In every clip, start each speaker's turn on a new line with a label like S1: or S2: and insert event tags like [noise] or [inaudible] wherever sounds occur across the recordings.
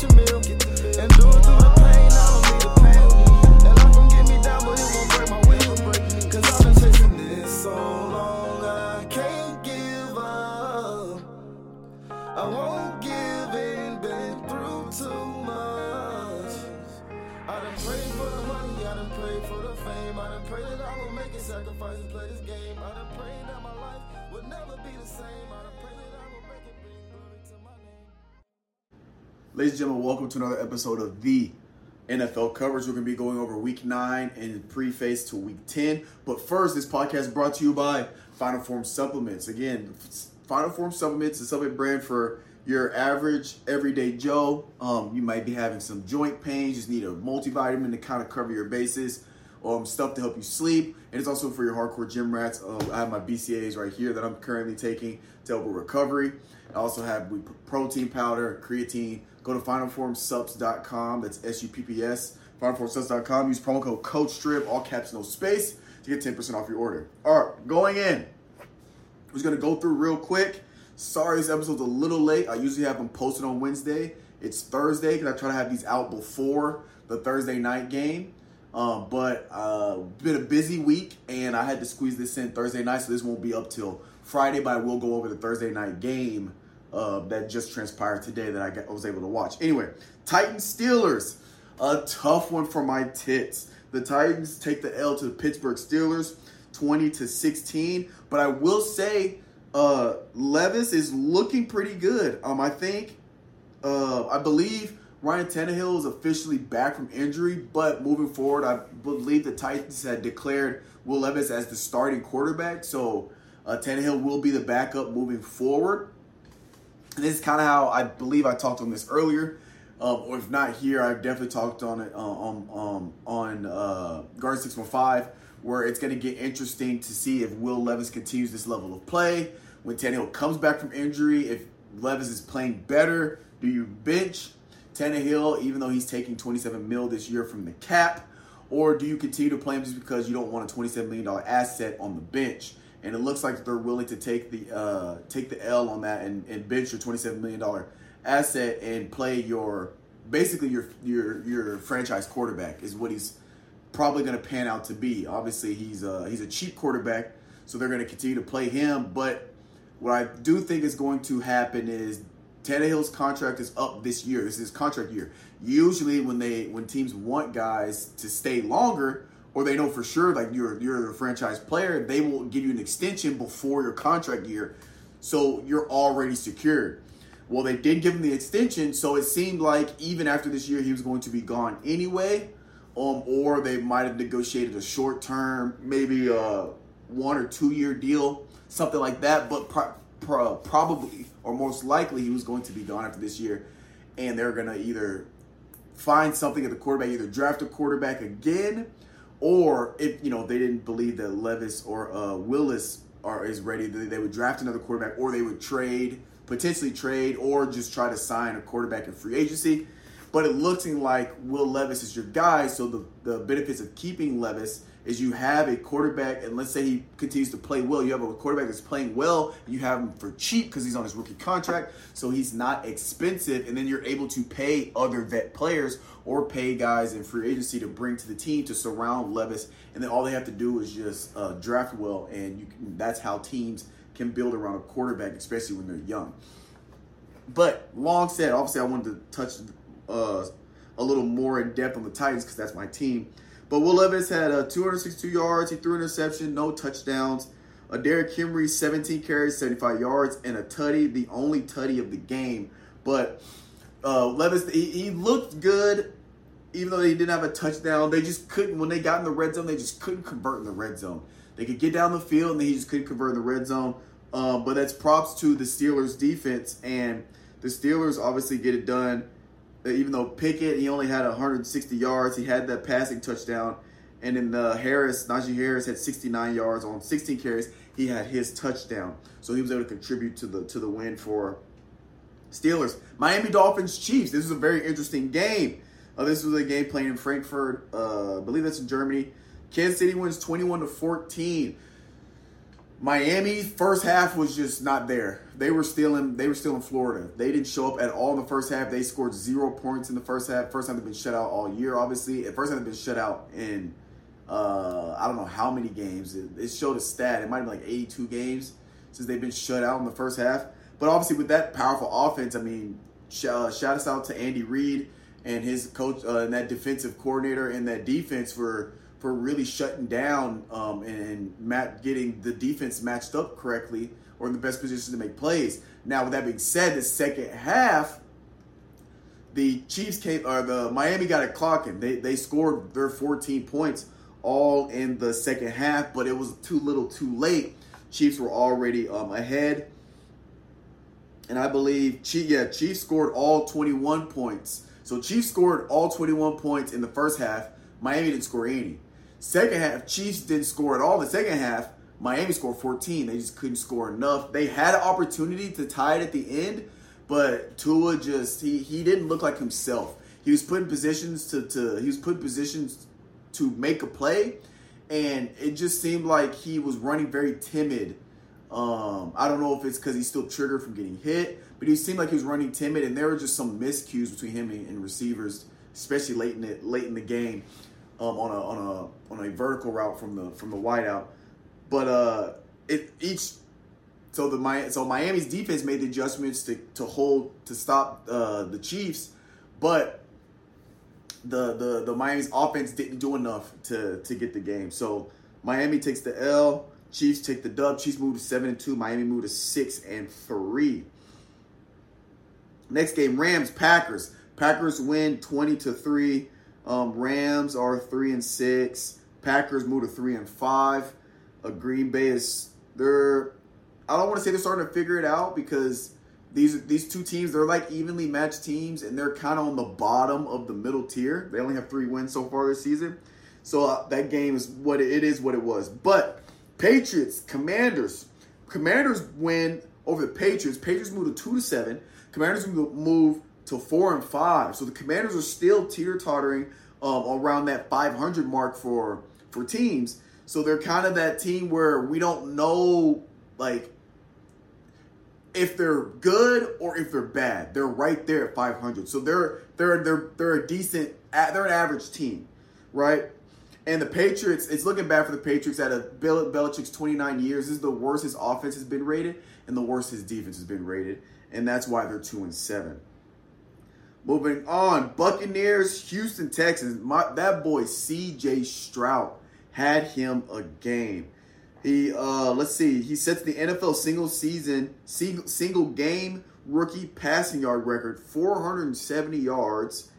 S1: cash and
S2: gentlemen, welcome to another episode of the NFL coverage. We're going to be going over week nine and preface to week 10. But first, this podcast is brought to you by Final Form Supplements. Again, Final Form Supplements is a supplement brand for your average everyday Joe. Um, you might be having some joint pains, just need a multivitamin to kind of cover your bases. Um, stuff to help you sleep, and it's also for your hardcore gym rats. Uh, I have my BCAAs right here that I'm currently taking to help with recovery. I also have protein powder, creatine. Go to finalformsupps.com. That's S U P P S. Finalformsupps.com. Use promo code COACHSTRIP, all caps, no space, to get 10% off your order. All right, going in. I'm just gonna go through real quick. Sorry, this episode's a little late. I usually have them posted on Wednesday. It's Thursday because I try to have these out before the Thursday night game. Um, but uh, been a busy week, and I had to squeeze this in Thursday night, so this won't be up till Friday. But I will go over the Thursday night game uh, that just transpired today that I, got, I was able to watch. Anyway, Titans Steelers, a tough one for my tits. The Titans take the L to the Pittsburgh Steelers, twenty to sixteen. But I will say, uh, Levis is looking pretty good. Um, I think, uh, I believe. Ryan Tannehill is officially back from injury, but moving forward, I believe the Titans had declared Will Levis as the starting quarterback. So uh, Tannehill will be the backup moving forward. This is kind of how I believe I talked on this earlier, um, or if not here, I've definitely talked on it uh, on um, on uh, Guard Six One Five, where it's going to get interesting to see if Will Levis continues this level of play when Tannehill comes back from injury. If Levis is playing better, do you bench Tannehill even though he's taking 27 mil this year from the cap, or do you continue to play him just because you don't want a 27 million dollar asset on the bench? And it looks like they're willing to take the uh, take the L on that and, and bench your 27 million dollar asset and play your basically your your your franchise quarterback is what he's probably going to pan out to be. Obviously, he's a, he's a cheap quarterback, so they're going to continue to play him. But what I do think is going to happen is Tannehill's contract is up this year. This is his contract year. Usually, when they when teams want guys to stay longer, or they know for sure like you're you're a franchise player, they will give you an extension before your contract year, so you're already secured. Well, they did give him the extension, so it seemed like even after this year, he was going to be gone anyway. Um, or they might have negotiated a short term, maybe a one or two year deal, something like that. But pro- pro- probably or most likely he was going to be gone after this year, and they're gonna either find something at the quarterback, either draft a quarterback again, or if you know they didn't believe that Levis or uh, Willis are is ready, they, would draft another quarterback, or they would trade, potentially trade, or just try to sign a quarterback in free agency. But it looks like Will Levis is your guy, so the, the benefits of keeping Levis is you have a quarterback, and let's say he continues to play well. You have a quarterback that's playing well, you have him for cheap because he's on his rookie contract, so he's not expensive, and then you're able to pay other vet players or pay guys in free agency to bring to the team to surround Levis, and then all they have to do is just uh, draft well, and can, that's how teams can build around a quarterback, especially when they're young. But long said, obviously, I wanted to touch uh, a little more in depth on the Titans because that's my team. But Will Levis had uh, 262 yards. He threw an interception, no touchdowns. Uh, Derrick Henry, 17 carries, 75 yards, and a tutty, the only tutty of the game. But uh, Levis, he, he looked good, even though he didn't have a touchdown. They just couldn't, when they got in the red zone, they just couldn't convert in the red zone. They could get down the field, and he just couldn't convert in the red zone. Um, but that's props to the Steelers' defense, and the Steelers obviously get it done even though Pickett he only had 160 yards, he had that passing touchdown, and then uh, Harris, Najee Harris had 69 yards on 16 carries. He had his touchdown, so he was able to contribute to the to the win for Steelers. Miami Dolphins Chiefs. This is a very interesting game. Uh, this was a game playing in Frankfurt. Uh, I believe that's in Germany. Kansas City wins 21 to 14. Miami first half was just not there. They were still in they were still in Florida. They didn't show up at all in the first half. They scored zero points in the first half. First time they've been shut out all year, obviously. At first time they've been shut out in uh, I don't know how many games. It, it showed a stat. It might have been like 82 games since they've been shut out in the first half. But obviously with that powerful offense, I mean, sh- uh, shout us out to Andy Reid and his coach uh, and that defensive coordinator and that defense for for really shutting down um, and Matt getting the defense matched up correctly or in the best position to make plays. Now, with that being said, the second half, the Chiefs came or the Miami got it clocking. They they scored their 14 points all in the second half, but it was too little, too late. Chiefs were already um, ahead, and I believe Chief, yeah, Chiefs scored all 21 points. So Chiefs scored all 21 points in the first half. Miami didn't score any. Second half, Chiefs didn't score at all. The second half, Miami scored 14. They just couldn't score enough. They had an opportunity to tie it at the end, but Tua just he he didn't look like himself. He was put in positions to, to he was put in positions to make a play, and it just seemed like he was running very timid. Um, I don't know if it's because he's still triggered from getting hit, but he seemed like he was running timid, and there were just some miscues between him and, and receivers, especially late in it late in the game um, on a on a on a vertical route from the from the wideout. But uh, it each so the so Miami's defense made the adjustments to to hold to stop uh, the Chiefs, but the the the Miami's offense didn't do enough to to get the game. So Miami takes the L. Chiefs take the dub. Chiefs move to seven and two. Miami move to six and three. Next game, Rams Packers. Packers win twenty to three. Um, Rams are three and six. Packers move to three and five. Uh, Green Bay is they're. I don't want to say they're starting to figure it out because these these two teams they're like evenly matched teams and they're kind of on the bottom of the middle tier. They only have three wins so far this season, so uh, that game is what it, it is. What it was, but Patriots, Commanders, Commanders win over the Patriots. Patriots move to two to seven. Commanders move to four and five. So the Commanders are still teeter tottering um, around that 500 mark for for teams. So they're kind of that team where we don't know like if they're good or if they're bad. They're right there at 500. So they're they're they're they're a decent they're an average team, right? And the Patriots, it's looking bad for the Patriots at a Bill Belichick's 29 years. This is the worst his offense has been rated and the worst his defense has been rated. And that's why they're 2 and 7. Moving on, Buccaneers, Houston Texans. My, that boy C.J. Stroud had him a game. He uh, let's see, he sets the NFL single season single, single game rookie passing yard record, 470 yards,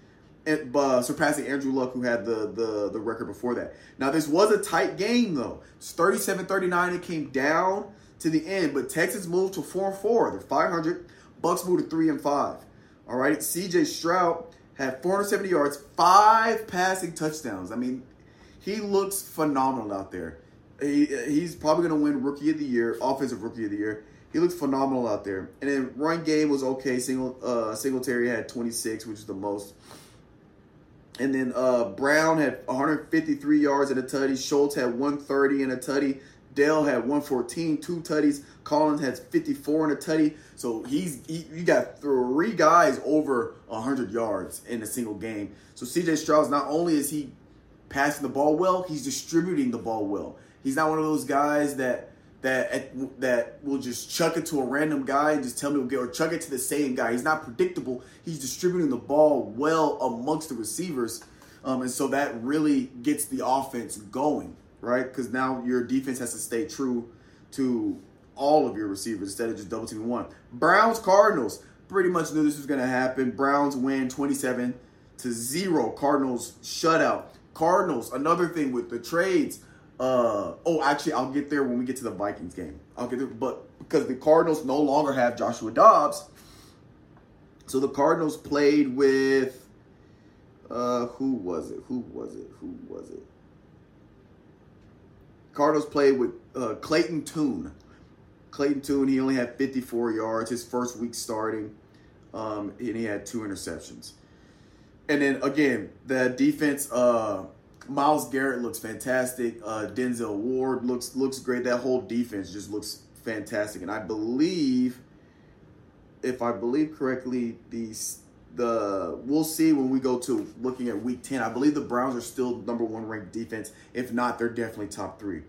S2: and uh, surpassing Andrew Luck, who had the, the the record before that. Now this was a tight game though. It's 37-39. It came down to the end, but Texans moved to four and four. They're 500. Bucks moved to three and five. All right, C.J. Stroud had 470 yards, five passing touchdowns. I mean, he looks phenomenal out there. He, he's probably going to win Rookie of the Year, Offensive Rookie of the Year. He looks phenomenal out there. And then run game was okay. Single uh, Singletary had 26, which is the most. And then uh, Brown had 153 yards and a tutty. Schultz had 130 and a tutty. Dell had 114, two tutties. Collins has 54 and a tutty. So he's he, you got three guys over 100 yards in a single game. So CJ Stroud not only is he passing the ball well, he's distributing the ball well. He's not one of those guys that that that will just chuck it to a random guy and just tell me or chuck it to the same guy. He's not predictable. He's distributing the ball well amongst the receivers, um, and so that really gets the offense going, right? Because now your defense has to stay true to all of your receivers instead of just double teaming one. Browns Cardinals pretty much knew this was going to happen. Browns win 27 to 0. Cardinals shutout. Cardinals, another thing with the trades. Uh, oh, actually, I'll get there when we get to the Vikings game. I'll get there, but because the Cardinals no longer have Joshua Dobbs, so the Cardinals played with uh, who was it? Who was it? Who was it? Cardinals played with uh, Clayton Tune. Clayton Tune, he only had 54 yards his first week starting, um, and he had two interceptions. And then again, the defense, uh, Myles Garrett looks fantastic. Uh, Denzel Ward looks looks great. That whole defense just looks fantastic. And I believe, if I believe correctly, the the we'll see when we go to looking at week ten. I believe the Browns are still number one ranked defense. If not, they're definitely top three.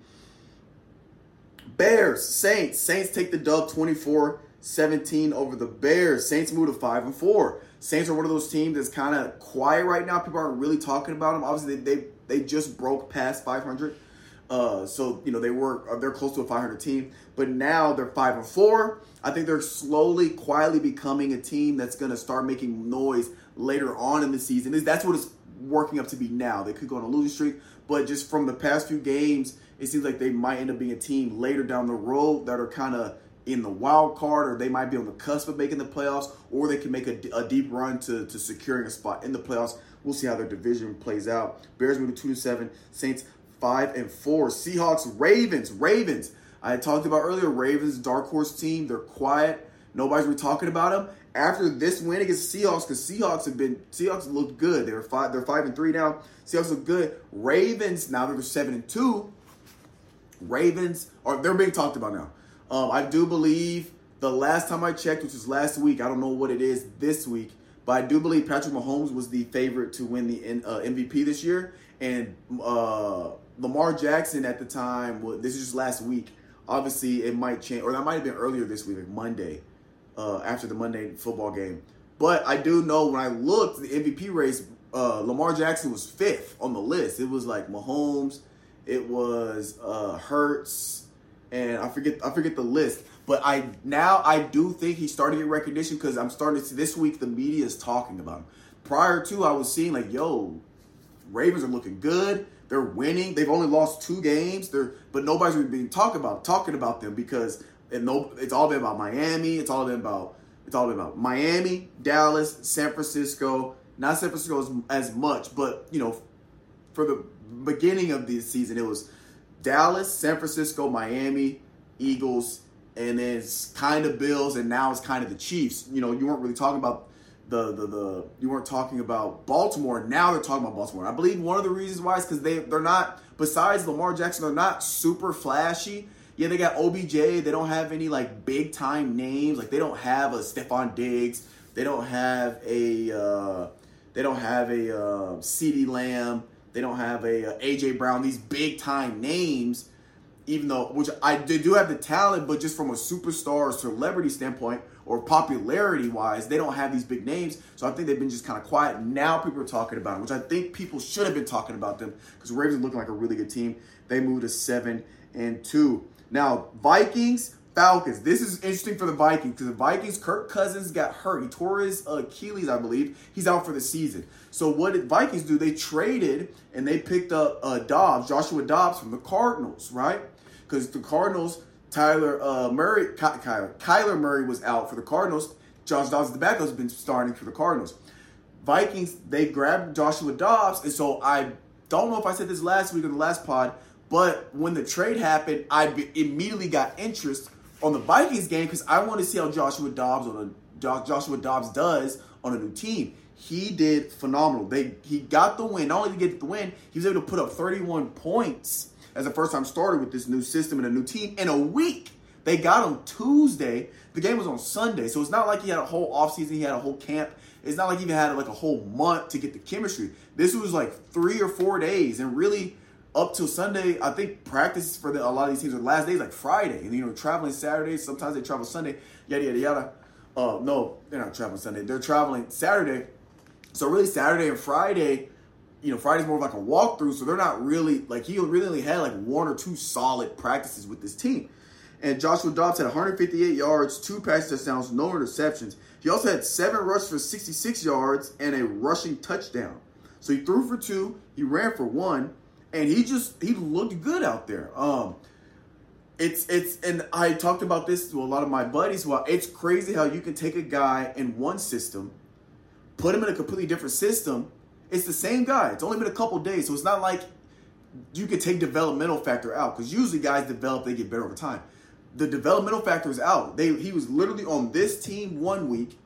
S2: Bears, Saints. Saints take the dub 24-17 over the Bears. Saints move to 5 and 4. Saints are one of those teams that's kind of quiet right now. People aren't really talking about them. Obviously, they they, they just broke past 500. Uh, so you know they were uh, they're close to a 500 team, but now they're five and four. I think they're slowly, quietly becoming a team that's going to start making noise later on in the season. That's what it's working up to be now. They could go on a losing streak, but just from the past few games, it seems like they might end up being a team later down the road that are kind of in the wild card, or they might be on the cusp of making the playoffs, or they can make a, a, deep run to, to securing a spot in the playoffs. We'll see how their division plays out. Bears moving two to seven, Saints five and four, Seahawks, Ravens, Ravens. I talked about earlier, Ravens dark horse team. They're quiet. Nobody's really talking about them. After this win against the Seahawks, because Seahawks have been Seahawks looked good. They're five. They're five and three now. Seahawks look good. Ravens now they're seven and two. Ravens are they're being talked about now. Um, I do believe the last time I checked, which was last week, I don't know what it is this week, but I do believe Patrick Mahomes was the favorite to win the uh, MVP this year, and uh, Lamar Jackson at the time. Well, this is just last week. Obviously, it might change, or that might have been earlier this week, like Monday, uh, after the Monday football game. But I do know when I looked, the MVP race, uh, Lamar Jackson was fifth on the list. It was like Mahomes, it was uh, Hurts, and I forget I forget the list. But I now I do think he's starting to get recognition because I'm starting to see this week the media is talking about him. Prior to I was seeing like, yo, Ravens are looking good. They're winning. They've only lost two games. They're but nobody's really being talk about talking about them because it no, it's all been about Miami. It's all been about it's all been about Miami, Dallas, San Francisco. Not San Francisco as, as much, but you know, for the beginning of the season, it was Dallas, San Francisco, Miami, Eagles, and then it's kind of Bills, and now it's kind of the Chiefs. You know, you weren't really talking about the the the you weren't talking about Baltimore. Now they're talking about Baltimore. I believe one of the reasons why is because they they're not besides Lamar Jackson, they're not super flashy. Yeah, they got OBJ. They don't have any like big time names. Like they don't have a Stefon Diggs. They don't have a uh, they don't have a uh, CeeDee Lamb. They don't have a, a AJ Brown. These big time names, even though which I they do have the talent, but just from a superstar or celebrity standpoint or popularity wise, they don't have these big names. So I think they've been just kind of quiet. Now people are talking about them, which I think people should have been talking about them because Ravens looking like a really good team. They moved to seven and two. Now Vikings. Falcons. This is interesting for the Vikings because the Vikings, Kirk Cousins got hurt. He tore his Achilles, I believe. He's out for the season. So what did Vikings do? They traded and they picked up uh, Dobbs, Joshua Dobbs from the Cardinals, right? Because the Cardinals, Tyler uh, Murray, Ky- Kyler, Kyler Murray was out for the Cardinals. Josh Dobbs, the backup, has been starting for the Cardinals. Vikings, they grabbed Joshua Dobbs, and so I don't know if I said this last week or the last pod, but when the trade happened, I immediately got interest on the Vikings game because I want to see how Joshua Dobbs on a Joshua Dobbs does on a new team. He did phenomenal. They he got the win. Not only did he get the win, he was able to put up 31 points as a first time starter with this new system and a new team in a week. They got him Tuesday. The game was on Sunday, so it's not like he had a whole offseason. He had a whole camp. It's not like he even had like a whole month to get the chemistry. This was like three or four days, and really up till Sunday, I think practice for the, a lot of these teams are last days like Friday, and you know traveling Saturday. Sometimes they travel Sunday. Yada yada yada. Uh, no, they're not traveling Sunday. They're traveling Saturday. So really Saturday and Friday, you know, Friday's more of like a walkthrough. So they're not really like he really only had like one or two solid practices with this team. And Joshua Dobbs had 158 yards, two pass touchdowns, no interceptions. He also had seven rushes for 66 yards and a rushing touchdown. So he threw for two, he ran for one, and he just he looked good out there. Um, it's it's and I talked about this to a lot of my buddies. Well, it's crazy how you can take a guy in one system, put him in a completely different system. It's the same guy. It's only been a couple days, so it's not like you can take developmental factor out because usually guys develop, they get better over time. The developmental factor is out. They he was literally on this team one week,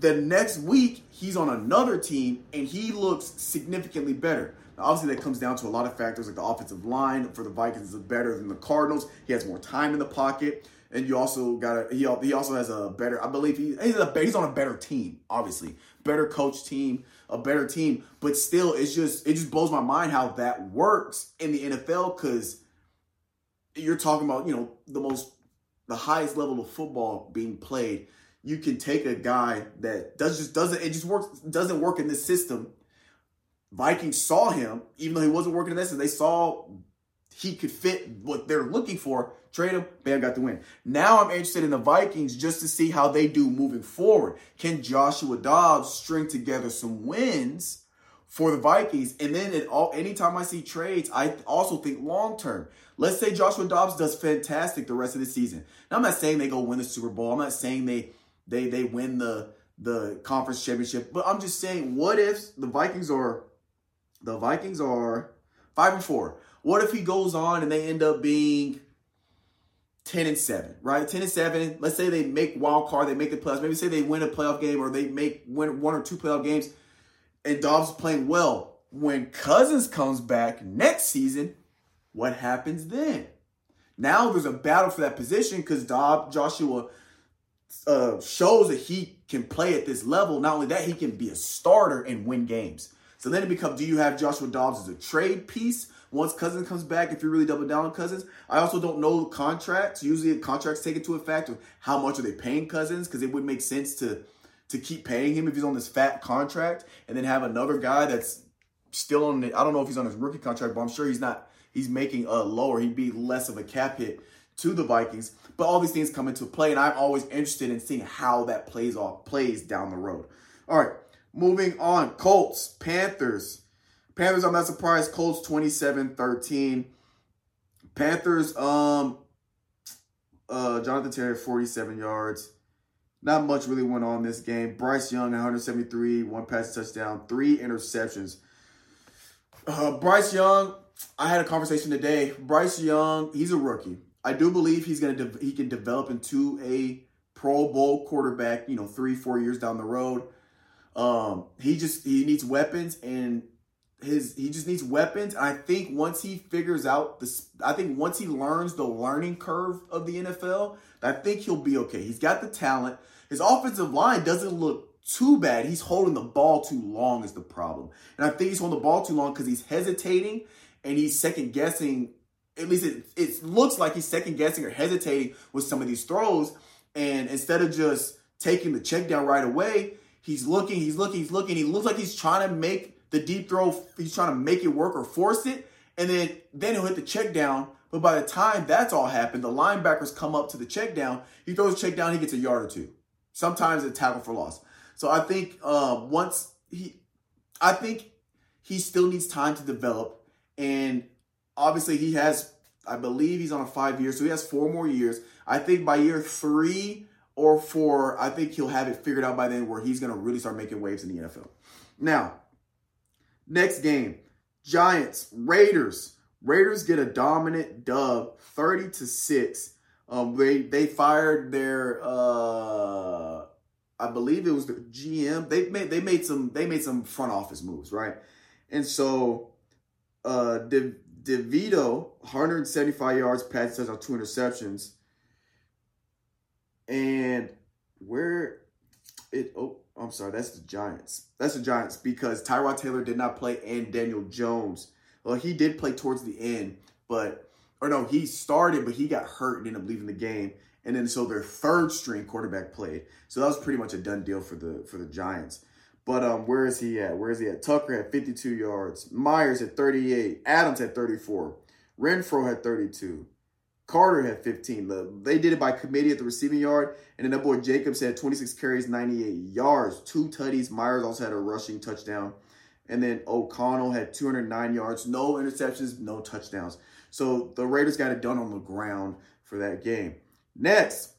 S2: the next week he's on another team and he looks significantly better. Now, obviously, that comes down to a lot of factors like the offensive line for the Vikings is better than the Cardinals. He has more time in the pocket, and you also got a he, he also has a better. I believe he, he's a he's on a better team, obviously, better coach team, a better team. But still, it's just it just blows my mind how that works in the NFL because you're talking about you know the most the highest level of football being played you can take a guy that does just doesn't it just works doesn't work in this system. Vikings saw him, even though he wasn't working in this, and they saw he could fit what they're looking for. Trade him, bam, got the win. Now I'm interested in the Vikings just to see how they do moving forward. Can Joshua Dobbs string together some wins for the Vikings? And then at all anytime I see trades, I also think long term. Let's say Joshua Dobbs does fantastic the rest of the season. Now I'm not saying they go win the Super Bowl. I'm not saying they they they win the the conference championship. But I'm just saying, what if the Vikings are the Vikings are five and four? What if he goes on and they end up being 10 and 7, right? 10 and 7. Let's say they make wild card, they make the playoffs. Maybe say they win a playoff game or they make win one or two playoff games and Dobbs playing well. When Cousins comes back next season, what happens then? Now there's a battle for that position because Dobbs, Joshua uh, shows that he can play at this level. Not only that, he can be a starter and win games. So then it becomes do you have Joshua Dobbs as a trade piece once Cousins comes back if you really double down on Cousins? I also don't know contracts. Usually contracts take into effect of how much are they paying Cousins because it would make sense to to keep paying him if he's on this fat contract and then have another guy that's still on the, I don't know if he's on his rookie contract, but I'm sure he's not he's making a lower. He'd be less of a cap hit to the Vikings. But all these things come into play, and I'm always interested in seeing how that plays off plays down the road. All right, moving on. Colts, Panthers. Panthers, I'm not surprised. Colts 27-13. Panthers, um, uh, Jonathan Taylor, 47 yards. Not much really went on this game. Bryce Young, 173, one pass touchdown, three interceptions. Uh, Bryce Young, I had a conversation today. Bryce Young, he's a rookie. I do believe he's gonna de- he can develop into a Pro Bowl quarterback. You know, three four years down the road. Um, he just he needs weapons and his he just needs weapons. I think once he figures out this, I think once he learns the learning curve of the NFL, I think he'll be okay. He's got the talent. His offensive line doesn't look too bad. He's holding the ball too long is the problem, and I think he's holding the ball too long because he's hesitating and he's second guessing at least it, it looks like he's second guessing or hesitating with some of these throws. And instead of just taking the check down right away, he's looking, he's looking, he's looking. He looks like he's trying to make the deep throw, he's trying to make it work or force it. And then, then he'll hit the check down. But by the time that's all happened, the linebackers come up to the check down. He throws check down, he gets a yard or two. Sometimes a tackle for loss. So I think uh, once he, I think he still needs time to develop. And obviously he has, I believe he's on a five year, so he has four more years. I think by year three or for I think he'll have it figured out by then where he's going to really start making waves in the NFL. Now, next game Giants, Raiders. Raiders get a dominant dub, 30 to 6. Um, they they fired their uh I believe it was the GM. They made they made some they made some front office moves, right? And so uh De, DeVito, 175 yards, pass touchdown, two interceptions. And where it oh I'm sorry, that's the Giants. That's the Giants because Tyrod Taylor did not play and Daniel Jones. Well, he did play towards the end, but or no, he started, but he got hurt and ended up leaving the game. And then so their third string quarterback played. So that was pretty much a done deal for the for the Giants. But um, where is he at? Where is he at? Tucker had 52 yards. Meyers had 38. Adams had 34. Renfrow had 32. Carter had 15. The, they did it by committee at the receiving yard. And then that boy Jacobs had 26 carries, 98 yards, two tutties. Meyers also had a rushing touchdown. And then O'Connell had 209 yards, no interceptions, no touchdowns. So the Raiders got it done on the ground for that game. Next,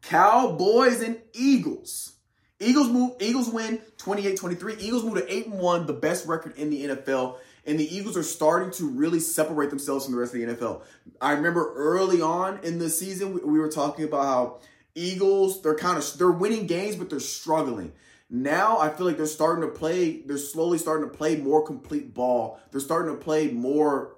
S2: Cowboys and Eagles. Eagles move. Eagles win 28-23. Eagles move to 8 and 1, the best record in the NFL. And the Eagles are starting to really separate themselves from the rest of the NFL. I remember early on in the season, we, we were talking about how Eagles, they're kind of they're winning games, but they're struggling. Now I feel like they're starting to play. They're slowly starting to play more complete ball. They're starting to play more.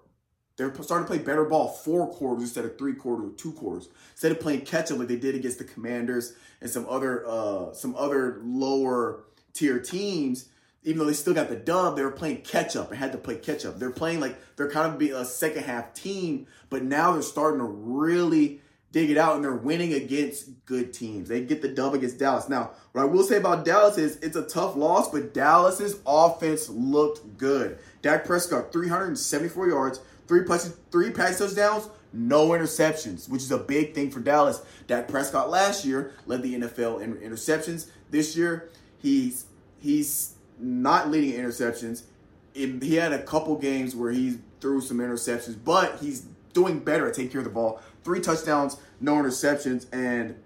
S2: They're starting to play better ball four quarters instead of three quarters or two quarters. Instead of playing catch up like they did against the Commanders and some other uh, some other lower tier teams. Even though they still got the dub, they were playing catch up and had to play catch up. They're playing like they're kind of be a second half team, but now they're starting to really dig it out and they're winning against good teams. They get the dub against Dallas. Now, what I will say about Dallas is it's a tough loss, but Dallas's offense looked good. Dak Prescott, 374 yards, three passes, three pass touchdowns, no interceptions, which is a big thing for Dallas. Dak Prescott last year led the NFL in interceptions. This year, he's he's not leading interceptions. he had a couple games where he threw some interceptions, but he's doing better at taking care of the ball. Three touchdowns, no interceptions, and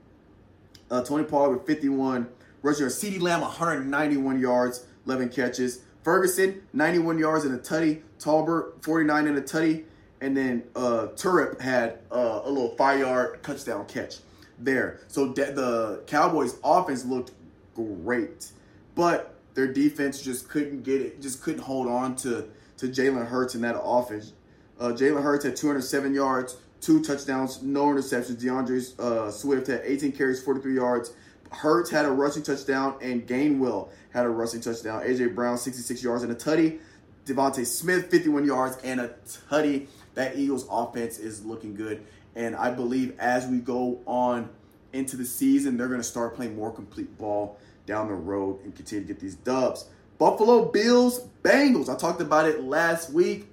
S2: uh, Tony Pollard with 51 rushing. CeeDee Lamb 191 yards, 11 catches. Ferguson 91 yards and a tutty. Tolbert, 49 and a tutty, and then uh, Turip had uh, a little five yard touchdown catch there. So de- the Cowboys' offense looked great, but their defense just couldn't get it, just couldn't hold on to to Jalen Hurts in that offense. Uh, Jalen Hurts had 207 yards, two touchdowns, no interceptions. D'Andre uh, Swift had 18 carries, 43 yards. Hurts had a rushing touchdown, and Gainwell had a rushing touchdown. AJ Brown, 66 yards and a tutty. DeVonta Smith, 51 yards and a tutty. That Eagles offense is looking good. And I believe as we go on into the season, they're going to start playing more complete ball down the road and continue to get these dubs. Buffalo Bills, Bengals. I talked about it last week.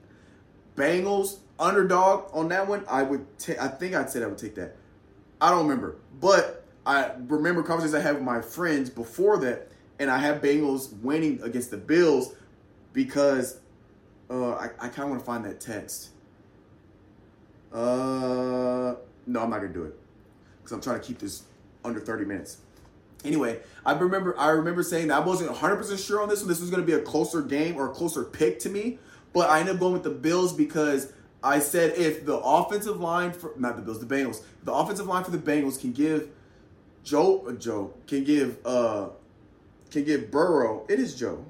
S2: Bengals underdog on that one. I would. Ta- I think I'd said I would take that. I don't remember, but I remember conversations I had with my friends before that, and I had Bengals winning against the Bills because uh, I, I kind of want to find that text. Uh, no, I'm not gonna do it because I'm trying to keep this under 30 minutes. Anyway, I remember I remember saying that I wasn't 100% sure on this one. This was going to be a closer game or a closer pick to me, but I ended up going with the Bills because I said if the offensive line for not the Bills, the Bengals, the offensive line for the Bengals can give Joe uh, Joe can give uh can give Burrow. It is Joe,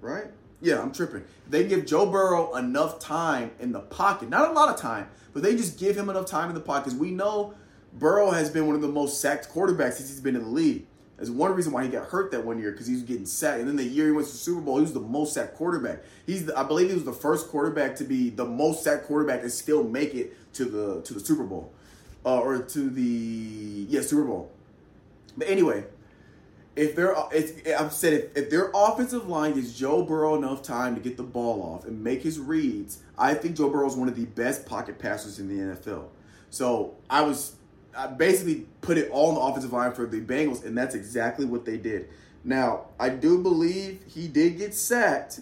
S2: right? Yeah, I'm tripping. They give Joe Burrow enough time in the pocket, not a lot of time, but they just give him enough time in the pocket. Because we know Burrow has been one of the most sacked quarterbacks since he's been in the league. That's one reason why he got hurt that one year because he was getting sacked. And then the year he went to the Super Bowl, he was the most sacked quarterback. He's, the, I believe, he was the first quarterback to be the most sacked quarterback and still make it to the to the Super Bowl, uh, or to the yeah Super Bowl. But anyway, if they're, I've said if, if their offensive line gives Joe Burrow enough time to get the ball off and make his reads, I think Joe Burrow is one of the best pocket passers in the NFL. So I was I basically put it all on the offensive line for the Bengals, and that's exactly what they did. Now, I do believe he did get sacked,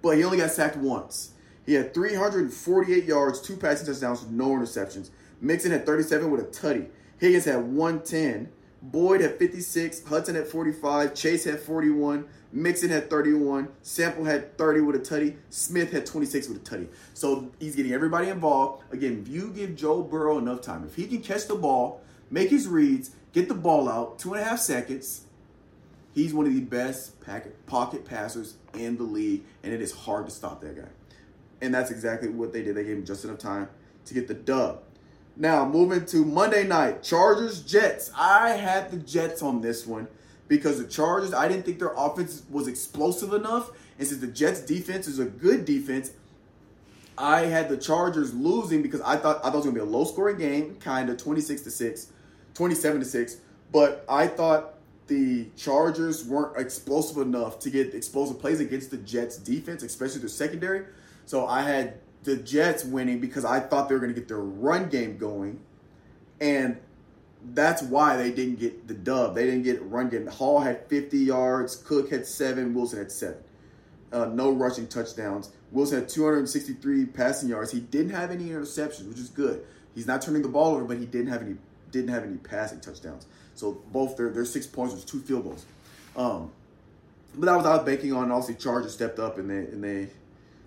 S2: but he only got sacked once. He had 348 yards, two passing touchdowns, no interceptions. Mixon had 37 with a tutty. Higgins had 110. Boyd had 56. Hudson had 45. Chase had 41. Mixon had 31. Sample had 30 with a tutty. Smith had 26 with a tutty. So he's getting everybody involved. Again, if you give Joe Burrow enough time, if he can catch the ball, make his reads, get the ball out, two and a half seconds, he's one of the best pocket passers in the league, and it is hard to stop that guy. And that's exactly what they did. They gave him just enough time to get the dub. Now, moving to Monday night, Chargers Jets. I had the Jets on this one because the Chargers, I didn't think their offense was explosive enough. And since the Jets defense is a good defense, I had the Chargers losing because I thought I thought it was gonna be a low scoring game, kind of 26 to 6, 27 to 6. But I thought the Chargers weren't explosive enough to get explosive plays against the Jets defense, especially their secondary. So I had the Jets winning because I thought they were going to get their run game going. And that's why they didn't get the dub. They didn't get run game. Hall had 50 yards, Cook had seven, Wilson had seven. Uh, no rushing touchdowns. Wilson had 263 passing yards. He didn't have any interceptions, which is good. He's not turning the ball over, but he didn't have any didn't have any passing touchdowns. So both their their six points was two field goals. Um, but I was out banking on obviously Chargers stepped up and they and they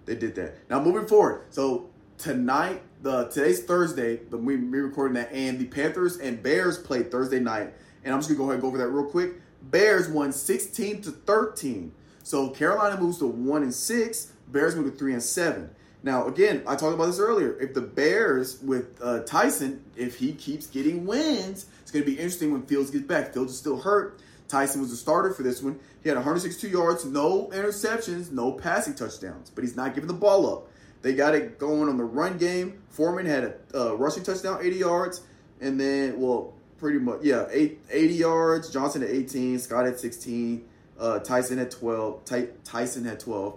S2: they did that. Now moving forward, so tonight, the today's Thursday, the we we recording that, and the Panthers and Bears played Thursday night. And I'm just gonna go ahead and go over that real quick. Bears won 16 to 13. So Carolina moves to one and six. Bears move to three and seven. Now, again, I talked about this earlier. If the Bears with uh, Tyson, if he keeps getting wins, it's going to be interesting when Fields gets back. Fields is still hurt. Tyson was the starter for this one. He had 162 yards, no interceptions, no passing touchdowns, but he's not giving the ball up. They got it going on the run game. Foreman had a rushing touchdown, 80 yards, and then, well, pretty much, yeah, eight, 80 yards. Johnson at 18, Scott at 16, uh, Tyson at 12, Ty- Tyson had 12,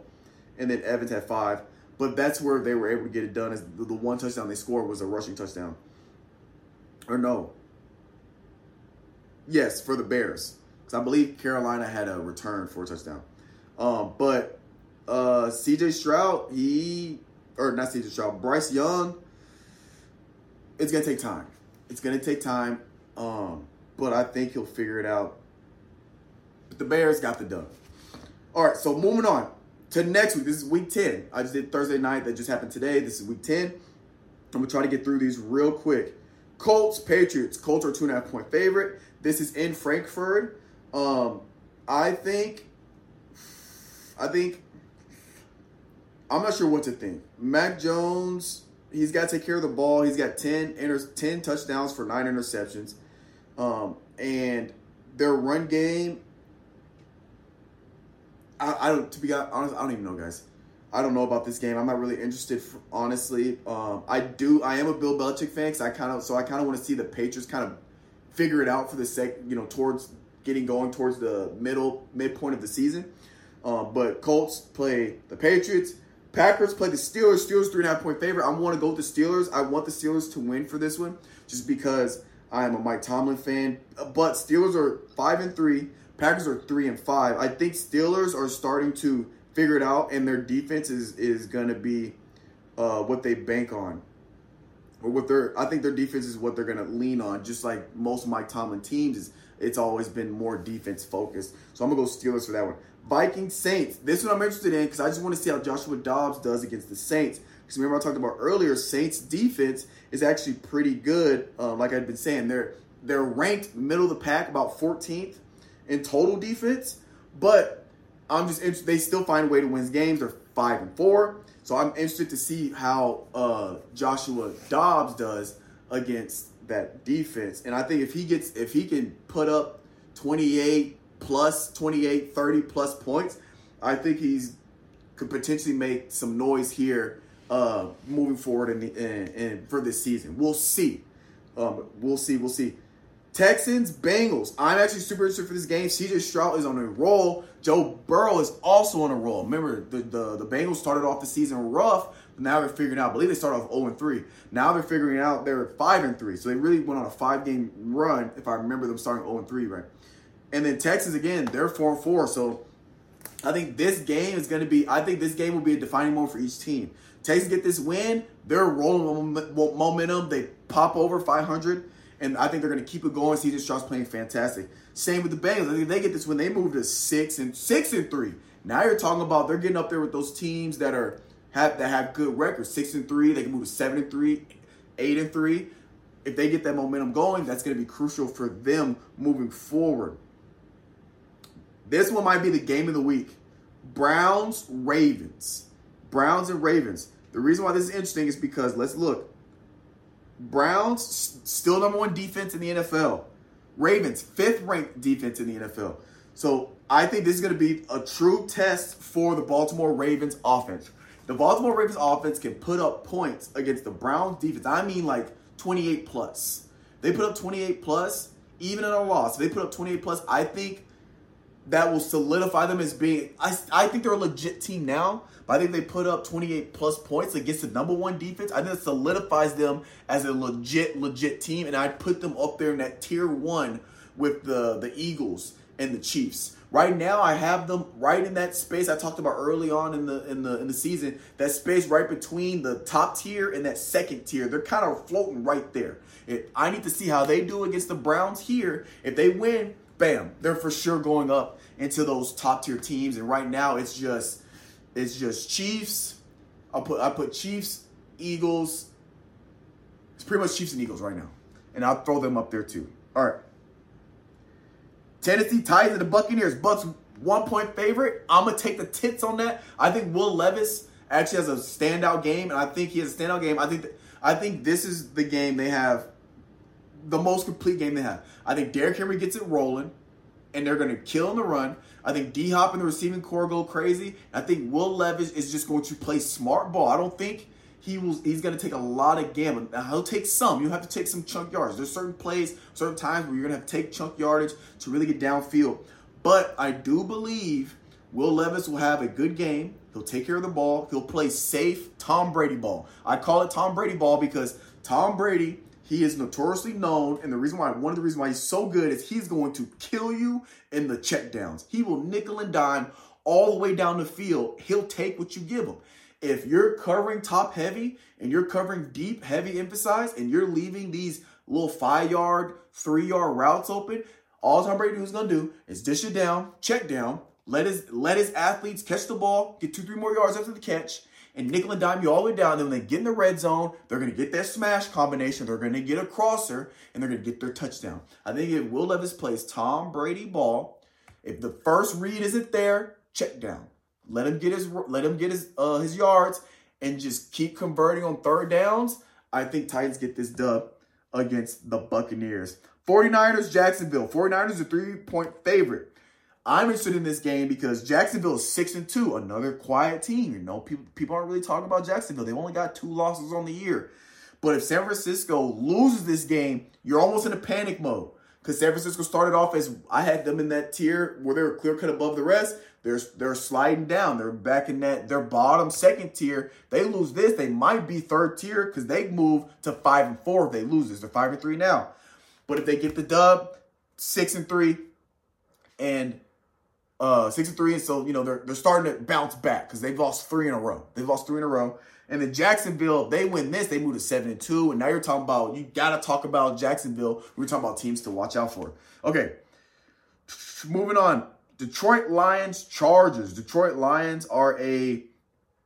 S2: and then Evans had five. But that's where they were able to get it done. Is the, the one touchdown they scored was a rushing touchdown, or no? Yes, for the Bears, because I believe Carolina had a return for a touchdown. Um, but uh, C.J. Stroud, he or not C.J. Stroud, Bryce Young. It's gonna take time. It's gonna take time, um, but I think he'll figure it out. But the Bears got the done. All right, so moving on to next week. This is week 10. I just did Thursday night. That just happened today. This is week 10. I'm going to try to get through these real quick. Colts, Patriots. Colts are two and a half point favorite. This is in Frankfurt. Um, I think, I think, I'm not sure what to think. Mac Jones, he's got to take care of the ball. He's got 10, inter- 10 touchdowns for nine interceptions. Um, and their run game I, don't to be honest, I don't even know, guys. I don't know about this game. I'm not really interested, honestly. Um, I do. I am a Bill Belichick fan, I kind of so I kind of want to see the Patriots kind of figure it out for the sec. You know, towards getting going towards the middle midpoint of the season. Um, but Colts play the Patriots. Packers play the Steelers. Steelers three and a half point favorite. I want to go with the Steelers. I want the Steelers to win for this one, just because I am a Mike Tomlin fan. But Steelers are five and three. Packers are three and five. I think Steelers are starting to figure it out, and their defense is is going to be uh, what they bank on, or what their I think their defense is what they're going to lean on. Just like most Mike Tomlin teams, is it's always been more defense focused. So I'm gonna go Steelers for that one. Vikings Saints. This one I'm interested in because I just want to see how Joshua Dobbs does against the Saints. Because remember I talked about earlier, Saints defense is actually pretty good. Uh, like I've been saying, they're they're ranked middle of the pack, about 14th in total defense, but I'm just interested. They still find a way to win games. They're five and four, so I'm interested to see how uh, Joshua Dobbs does against that defense. And I think if he gets, if he can put up 28 plus 28, 30 plus points, I think he's could potentially make some noise here uh, moving forward in the in, for this season. We'll see. Um, we'll see. We'll see. Texans, Bengals. I'm actually super interested for this game. CJ Stroud is on a roll. Joe Burrow is also on a roll. Remember, the, the, the Bengals started off the season rough, now they're figuring out. I believe they started off 0 and 3. Now they're figuring out they're 5 and 3. So they really went on a five game run, if I remember them starting 0 and 3, right? And then Texas again, they're 4 and 4. So I think this game is going to be, I think this game will be a defining moment for each team. Texas get this win, they're rolling momentum. They pop over 500 and I think they're going to keep it going. CJ Stroud's playing fantastic. Same with the Bengals. I think they get this when they move to six and six and three. Now you're talking about they're getting up there with those teams that are have that have good records. Six and three, they can move to seven and three, eight and three. If they get that momentum going, that's going to be crucial for them moving forward. This one might be the game of the week. Browns, Ravens. Browns and Ravens. The reason why this is interesting is because let's look. Browns still number one defense in the NFL. Ravens fifth ranked defense in the NFL. So I think this is going to be a true test for the Baltimore Ravens offense. The Baltimore Ravens offense can put up points against the Browns defense. I mean like 28 plus. They put up 28 plus even in a loss. If they put up 28 plus, I think that will solidify them as being I, I think they're a legit team now but I think they put up 28 plus points against the number one defense. I think it solidifies them as a legit, legit team. And I put them up there in that tier one with the, the Eagles and the Chiefs. Right now, I have them right in that space I talked about early on in the in the in the season. That space right between the top tier and that second tier. They're kind of floating right there. If I need to see how they do against the Browns here. If they win, bam, they're for sure going up into those top tier teams. And right now, it's just it's just Chiefs. I put I put Chiefs, Eagles. It's pretty much Chiefs and Eagles right now. And I'll throw them up there too. All right. Tennessee ties and the Buccaneers. Bucks one point favorite. I'm gonna take the tits on that. I think Will Levis actually has a standout game, and I think he has a standout game. I think th- I think this is the game they have the most complete game they have. I think Derrick Henry gets it rolling, and they're gonna kill in the run. I think D Hop and the receiving corps go crazy. I think Will Levis is just going to play smart ball. I don't think he will. He's going to take a lot of gambling. Now he'll take some. You have to take some chunk yards. There's certain plays, certain times where you're going to have to take chunk yardage to really get downfield. But I do believe Will Levis will have a good game. He'll take care of the ball. He'll play safe Tom Brady ball. I call it Tom Brady ball because Tom Brady he is notoriously known, and the reason why one of the reasons why he's so good is he's going to kill you in the checkdowns. He will nickel and dime all the way down the field. He'll take what you give him. If you're covering top heavy and you're covering deep, heavy emphasize, and you're leaving these little five yard, three yard routes open, all Tom Brady is gonna do is dish it down, check down, let his let his athletes catch the ball, get two, three more yards after the catch, and nickel and dime you all the way down. Then when they get in the red zone, they're going to get their smash combination. They're going to get a crosser, and they're going to get their touchdown. I think if Will Levis plays Tom Brady ball, if the first read isn't there, check down. Let him get his let him get his uh, his yards and just keep converting on third downs. I think Titans get this dub against the Buccaneers. 49ers, Jacksonville. 49ers a three-point favorite. I'm interested in this game because Jacksonville is six and two, another quiet team. You know, people people aren't really talking about Jacksonville. They've only got two losses on the year. But if San Francisco loses this game, you're almost in a panic mode. Because San Francisco started off as I had them in that tier where they were clear cut above the rest. They're they're sliding down. They're back in that their bottom second tier. They lose this, they might be third tier because they move to five and four if they lose this. They're five and three now. But if they get the dub, six and three, and uh, six and three, and so you know they're they're starting to bounce back because they've lost three in a row. They've lost three in a row, and then Jacksonville they win this, they move to seven and two, and now you're talking about you got to talk about Jacksonville. We're talking about teams to watch out for. Okay, moving on. Detroit Lions Chargers. Detroit Lions are a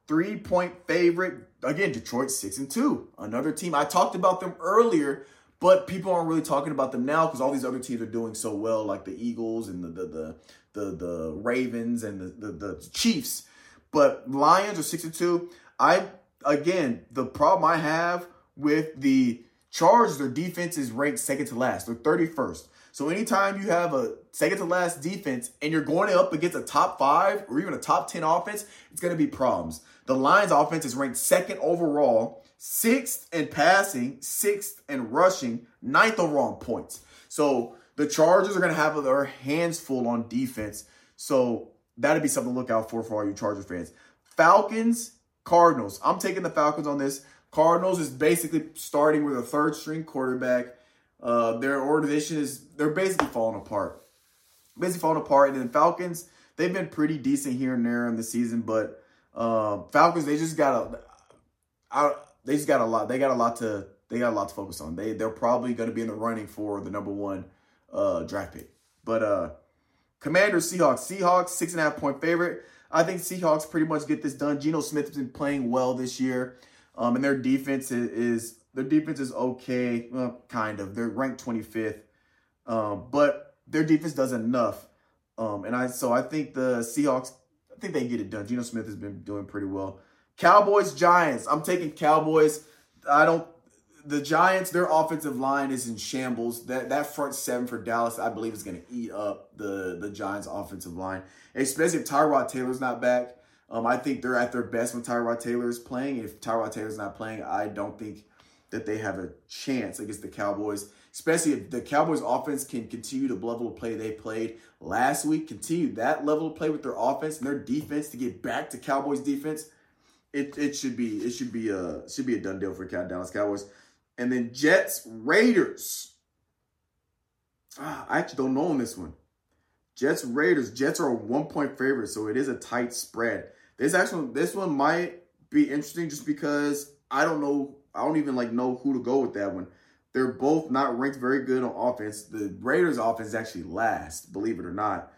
S2: three point favorite. Again, Detroit six and two. Another team I talked about them earlier but people aren't really talking about them now because all these other teams are doing so well, like the Eagles and the the the the, the Ravens and the, the, the Chiefs. But Lions are six and two. I again the problem I have with the Chargers, their defense is ranked second to last. They're 31st. So anytime you have a second to last defense and you're going up against a top five or even a top 10 offense, it's going to be problems. The Lions offense is ranked second overall sixth in passing, sixth in rushing, ninth overall in points. So the Chargers are going to have their hands full on defense. So that'd be something to look out for for all you Charger fans. Falcons, Cardinals. I'm taking the Falcons on this. Cardinals is basically starting with a third string quarterback. Uh, their organization is they're basically falling apart. Basically falling apart. And then Falcons, they've been pretty decent here and there in the season, but uh, Falcons, they just got a. I, they just got a lot. They got a lot to they got a lot to focus on. They they're probably going to be in the running for the number one uh, draft pick. But uh, Commanders Seahawks Seahawks six and a half point favorite. I think Seahawks pretty much get this done. Geno Smith has been playing well this year, um, and their defense is, is their defense is okay, well, kind of. They're ranked 25th, um, but their defense does enough. Um, and I so I think the Seahawks. I think they get it done. Geno Smith has been doing pretty well. Cowboys, Giants. I'm taking Cowboys. I don't. The Giants, their offensive line is in shambles. That that front seven for Dallas, I believe, is going to eat up the the Giants' offensive line, especially if Tyrod Taylor's not back. Um, I think they're at their best when Tyrod Taylor is playing. If Tyrod Taylor's not playing, I don't think that they have a chance against the Cowboys. Especially if the Cowboys' offense can continue the level of play they played last week, continue that level of play with their offense and their defense to get back to Cowboys' defense it, it should be it should be a should be a done deal for Dallas Cowboys. And then Jets Raiders. Ah, I actually don't know on this one. Jets Raiders. Jets are a one point favorite, so it is a tight spread. This actually this one might be interesting just because I don't know. I don't even like know who to go with that one. They're both not ranked very good on offense. The Raiders offense actually last, believe it or not.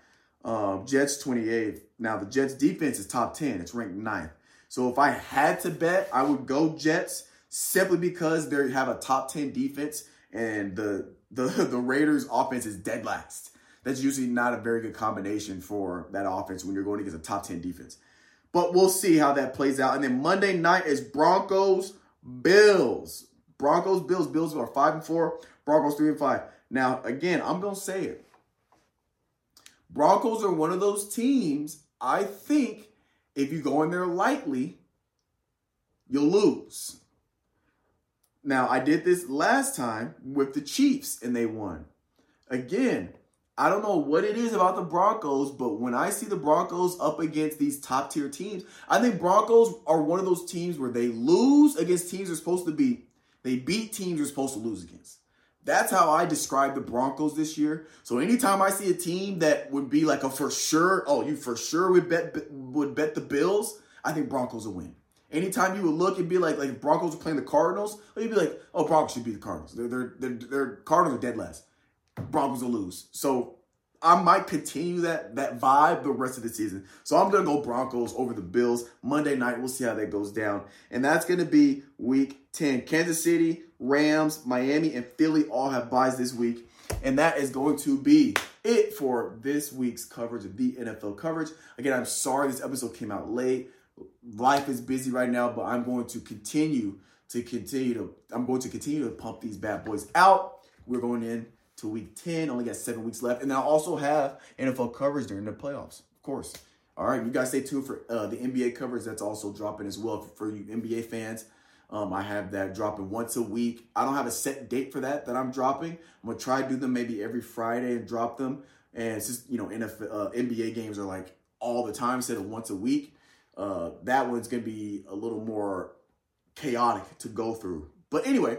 S2: Um, Jets 28th. Now the Jets defense is top 10. It's ranked ninth. So if I had to bet, I would go Jets simply because they have a top 10 defense and the the [laughs] the Raiders offense is dead last. That's usually not a very good combination for that offense when you're going against a top 10 defense. But we'll see how that plays out. And then Monday night is Broncos Bills. Broncos Bills. Bills are 5 and 4, Broncos 3 and 5. Now, again, I'm to say it. Broncos are one of those teams I think if you go in there lightly, you'll lose. Now, I did this last time with the Chiefs and they won. Again, I don't know what it is about the Broncos, but when I see the Broncos up against these top tier teams, I think Broncos are one of those teams where they lose against teams they're supposed to beat. They beat teams they're supposed to lose against. That's how I describe the Broncos this year. So anytime I see a team that would be like a for sure, oh, you for sure would bet would bet the Bills, I think Broncos will win. Anytime you would look and be like, like Broncos are playing the Cardinals, or you'd be like, oh, Broncos should be the Cardinals. They're, they're Cardinals are dead last. Broncos will lose. So I might continue that that vibe the rest of the season. So I'm gonna go Broncos over the Bills Monday night. We'll see how that goes down, and that's gonna be Week 10. Kansas City, Rams, Miami, and Philly all have byes this week, and that is going to be it for this week's coverage of the NFL coverage. Again, I'm sorry this episode came out late life is busy right now, but I'm going to continue to continue to I'm going to continue to pump these bad boys out. We're going in to week 10, only got seven weeks left. And then I also have NFL coverage during the playoffs, of course. All right, you guys stay tuned for uh, the NBA coverage that's also dropping as well for, you NBA fans. Um, I have that dropping once a week. I don't have a set date for that that I'm dropping. I'm gonna try to do them maybe every Friday and drop them. And it's just you know NFL, uh, NBA games are like all the time instead of once a week. Uh, that one's to be a little more chaotic to go through. But anyway,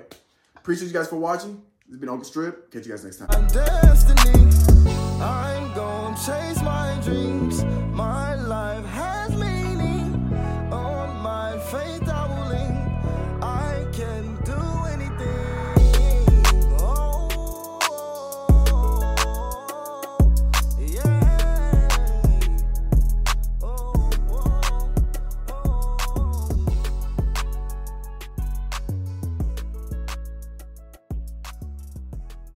S2: appreciate you guys for watching. This has been Uncle Strip. Catch you guys next time.